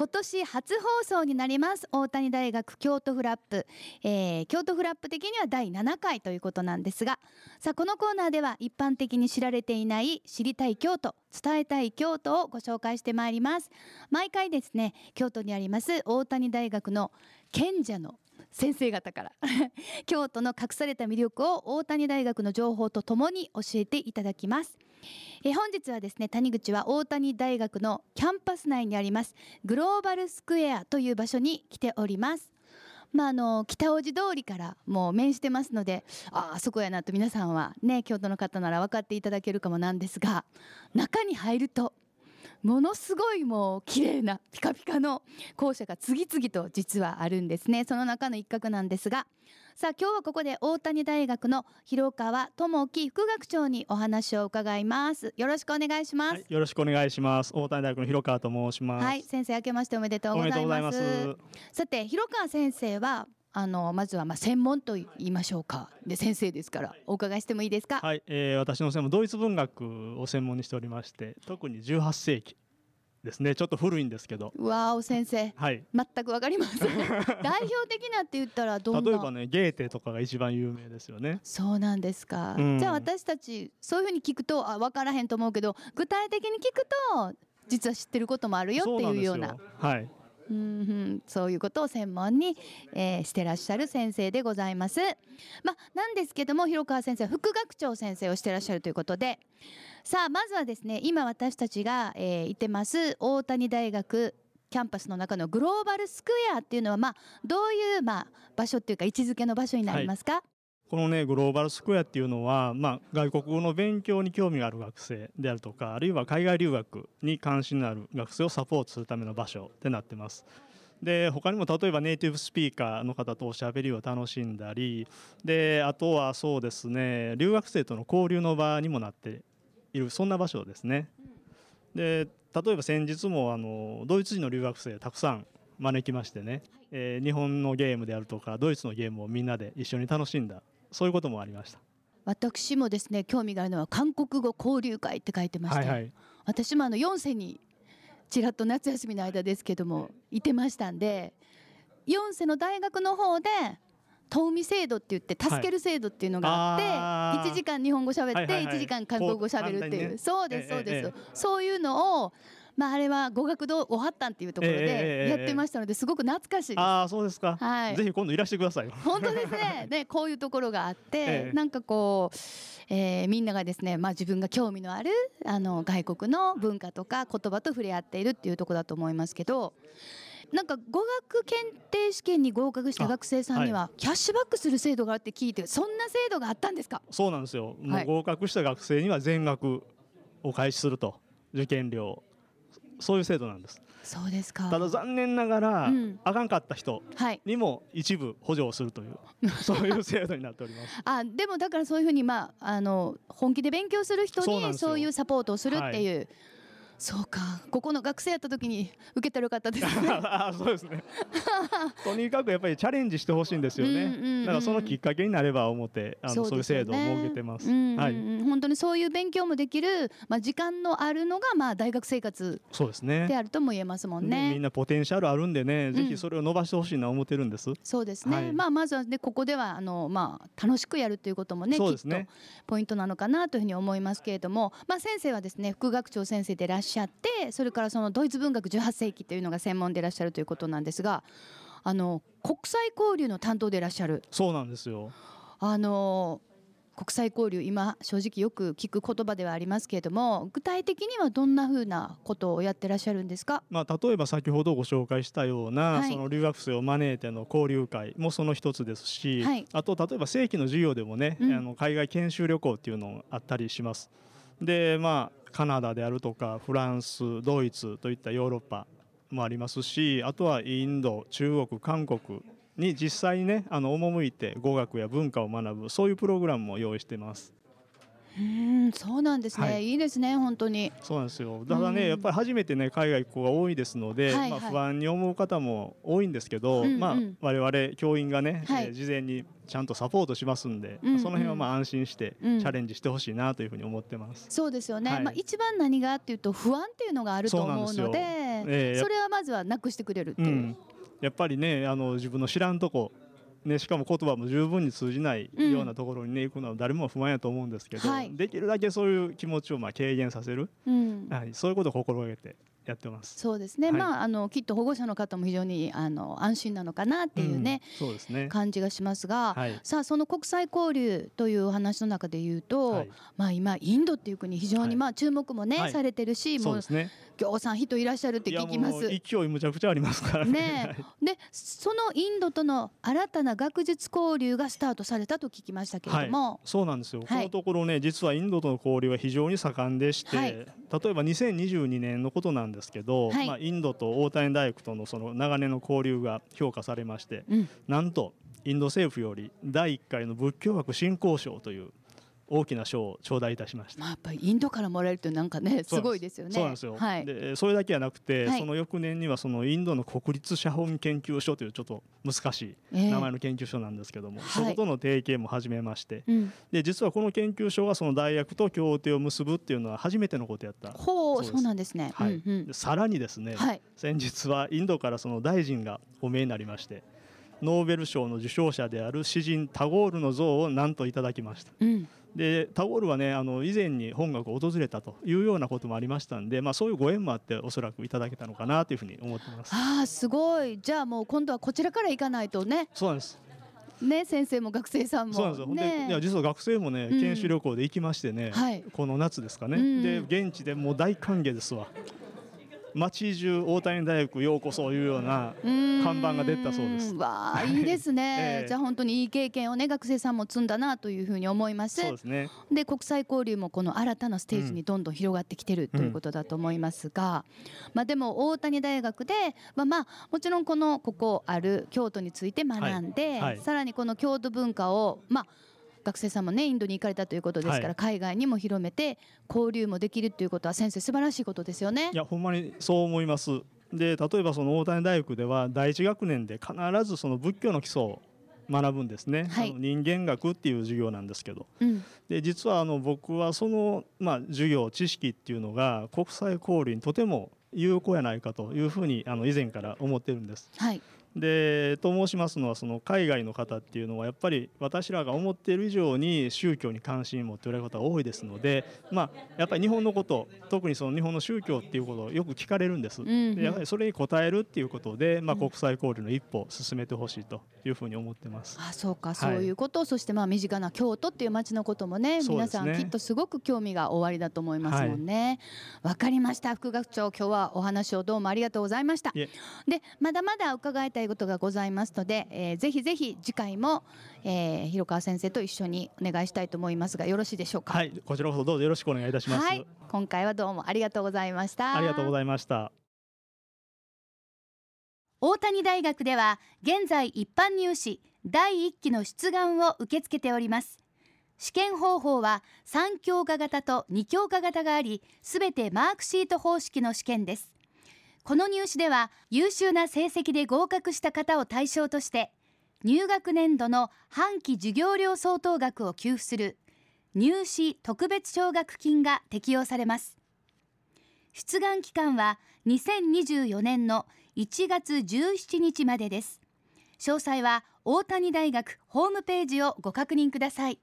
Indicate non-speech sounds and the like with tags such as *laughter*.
今年初放送になります大谷大学京都フラップ、えー、京都フラップ的には第7回ということなんですがさあこのコーナーでは一般的に知られていない知りたい京都伝えたい京都をご紹介してまいります。毎回ですね京都にあります大谷大学の賢者の先生方から。*laughs* 京都の隠された魅力を大谷大学の情報とともに教えていただきます。え本日はですね谷口は大谷大学のキャンパス内にありますグローバルスクエアという場所に来ております。まあ、あの北大路通りからもう面してますのでああそこやなと皆さんはね京都の方なら分かっていただけるかもなんですが中に入るとものすごいもう綺麗なピカピカの校舎が次々と実はあるんですね。その中の一角なんですがさあ今日はここで大谷大学の広川智樹副学長にお話を伺います。よろしくお願いします、はい、よろしくお願いします。大谷大学の広川と申します。はい先生明けましておめでとうございます。さて広川先生はあのまずはまあ専門と言いましょうか。で先生ですからお伺いしてもいいですか？はい、えー、私の専門ドイツ文学を専門にしておりまして特に18世紀ですね。ちょっと古いんですけど。わお先生、はい、全くわかります *laughs* 代表的なって言ったらどんな？例えばねゲーテとかが一番有名ですよね。そうなんですか、うん、じゃあ私たちそういうふうに聞くとあ分からへんと思うけど具体的に聞くと実は知ってることもあるよっていうような。はいうん、そういうことを専門に、えー、してらっしゃる先生でございます。まあ、なんですけども広川先生副学長先生をしてらっしゃるということで。さあまずはですね今私たちが、えー、行ってます大谷大学キャンパスの中のグローバルスクエアっていうのは、まあ、どういう、まあ、場所っていうか位置づけの場所になりますか、はいこのねグローバルスクエアっていうのは、まあ、外国語の勉強に興味がある学生であるとかあるいは海外留学に関心のある学生をサポートするための場所ってなってます。で他にも例えばネイティブスピーカーの方とおしゃべりを楽しんだりであとはそうですね留学生との交流の場にもなっているそんな場所ですね。で例えば先日もあのドイツ人の留学生たくさん招きましてね、えー、日本のゲームであるとかドイツのゲームをみんなで一緒に楽しんだそういうこともありました。私もですね興味があるのは韓国語交流会って書いてまして、はいはい、私もあの4世にちらっと夏休みの間ですけどもいてましたんで4世の大学の方でトウミ制度って言って助ける制度っていうのがあって、1時間日本語喋って1時間韓国語喋るっていう、そうですそうです、そういうのをまあ、あれは語学堂おはったんっていうところでやってましたのですごく懐かしいです。ああそうですか。はい。ぜひ今度いらしてください。本当ですね。*laughs* でこういうところがあって、なんかこう、えー、みんながですね、まあ自分が興味のあるあの外国の文化とか言葉と触れ合っているっていうところだと思いますけど。なんか語学検定試験に合格した学生さんにはキャッシュバックする制度があって聞いてそんな制度があったんですか？そうなんですよ、もう合格した学生には全額お返しすると受験料そういう制度なんです。そうですか。ただ残念ながら、うん、あかんかった人にも一部補助をするという、はい、そういう制度になっております。あでもだからそういうふうに、まあ、あの本気で勉強する人にそういうサポートをするっていう。そうか。ここの学生やった時に受けてる方ですね。あ *laughs* そうですね。*laughs* とにかくやっぱりチャレンジしてほしいんですよね、うんうんうん、だからそのきっかけになれば思ってあのそう、ね,、いう制度を設けてます、うんうん、はい、本当にそういう勉強もできる、まあ、時間のあるのがまあ大学生活そうですね。であるとも言えますもんね。みんなポテンシャルあるんでね、うん、ぜひそれを伸ばしてほしいな思ってるんです。そうですね、はい、まあまずはねここではあのまあ楽しくやるということもねそうですね。ポイントなのかなというふうに思いますけれどもまあ先生はですね副学長先生でいらっしゃってそれからそのドイツ文学18世紀というのが専門でいらっしゃるということなんですがあの国際交流の担当でいらっしゃる。そうなんですよ。あの国際交流今正直よく聞く言葉ではありますけれども具体的にはどんなふうなことをやってらっしゃるんですか、まあ、例えば先ほどご紹介したような、はい、その留学生を招いての交流会もその一つですし、はい、あと例えば正規の授業でもね、うん、あの海外研修旅行っていうのあったりします。でまあカナダであるとかフランスドイツといったヨーロッパもありますしあとはインド中国韓国に実際にねあの赴いて語学や文化を学ぶそういうプログラムも用意してます。うんそうなんですね、はい、いいですね本当に。そうなんですよ。だからね、やっぱり初めてね海外行く子が多いですので、はいはい、まあ、不安に思う方も多いんですけど、うんうん、まあ、我々教員がね、はい、えー、事前にちゃんとサポートしますんで、うんうん、その辺はまあ安心してチャレンジしてほしいなというふうに思ってます、そうですよね、はい、まあ、一番何がっていうと不安っていうのがあると思うのでね、えーそれはまずはなくしてくれるっていう、うん、やっぱりねあの自分の知らんとこね、しかも言葉も十分に通じないうんようなところにね、行くのは誰も不安やと思うんですけど、はい。できるだけそういう気持ちをまあ軽減させる、うん。はい、そういうことを心がけてやってます。そうですね、はいまああのきっと保護者の方も非常にあの安心なのかなっていうね、うんそうですね。感じがしますが、はい。さあその国際交流というお話の中で言うと、はい、まあ今インドっていう国非常はいにまあ注目もね、はいされてるし、もうそうですね。ぎょうさん人いらっしゃるって聞きます。いやもう勢いむちゃくちゃありますからね。*laughs* でそのインドとの新たな学術交流がスタートされたと聞きましたけれども、そうなんですよ、はいこのところね実はインドとの交流は非常に盛んでして、はい例えば2022年のことなんですけど、はい。まあ、インドと大谷大学とのその長年の交流が評価されましてうん、なんとインド政府より第1回の仏教学振興賞という大きな賞を頂戴いたしました。まあやっぱりインドからもらえるってなんかねすごいですよね。そうなんですよ、はい。でそれだけじゃなくて、はいその翌年にはそのインドの国立写本研究所というちょっと難しいええ名前の研究所なんですけども、はいそことの提携も始めまして、うん、で実はこの研究所がその大学と協定を結ぶっていうのは初めてのことやった。ほうそうなんですね。はいうんうんでさらにですね、はい。先日はインドからその大臣がお見えになりましてノーベル賞の受賞者である詩人タゴールの像をなんといただきましたうん。でタゴールはねあの以前に本学を訪れたというようなこともありましたんで、まあ、そういうご縁もあっておそらくいただけたのかなというふうに思ってます。ああすごい。じゃあもう今度はこちらから行かないとね。そうなんです。ね先生も学生さんも。そうなんですよ、ねいや実は学生もねうん。研修旅行で行きましてね、はい。この夏ですかね、うん。で現地でもう大歓迎ですわ街中大谷大学ようこそいうような看板が出たそうです。うーんわあいいですね、*laughs* ええ。じゃあ本当にいい経験をね学生さんも積んだなというふうに思います。そうですね。で国際交流もこの新たなステージにどんどん広がってきてるということだと思いますが、まあでも大谷大学でまあまあもちろんこのここある京都について学んで、はい。はい。さらにこの京都文化をまあ学生さんもねインドに行かれたということですから、はい。海外にも広めて交流もできるということは先生素晴らしいことですよね。い。やほんまにそう思います。で例えばその大谷大学では第一学年で必ずその仏教の基礎を学ぶんですね、はい。あの人間学っていう授業なんですけど。うん。で実はあの僕はその、まあ、授業知識っていうのが国際交流にとても有効やないかというふうにあの以前から思ってるんです。はいでと申しますのはその海外の方っていうのはやっぱり私らが思っている以上に宗教に関心を持っておられる方が多いですので、まあ、やっぱり日本のこと特にその日本の宗教っていうことをよく聞かれるんです。うんうん。でやはりそれに応えるっていうことで、まあ、うん国際交流の一歩を進めてほしいというふうに思ってます。あそうか、い。そういうこと。そしてまあ身近な京都っていう街のこともねね。さんきっとすごく興味がおありだと思いますもんね。わ、かりました。副学長今日はお話をどうもありがとうございました。いえ。でまだまだ伺いたいことがございますので、えーぜひぜひ次回も、えー、広川先生と一緒にお願いしたいと思いますがよろしいでしょうか？はい、こちらこそどうぞよろしくお願いいたします。はい今回はどうもありがとうございましたありがとうございました。大谷大学では現在一般入試第1期の出願を受け付けております試験方法は3教科型と2教科型がありすべてマークシート方式の試験ですこの入試では優秀な成績で合格した方を対象として入学年度の半期授業料相当額を給付する入試特別奨学金が適用されます。出願期間は2024年の1月17日までです。詳細は大谷大学ホームページをご確認ください。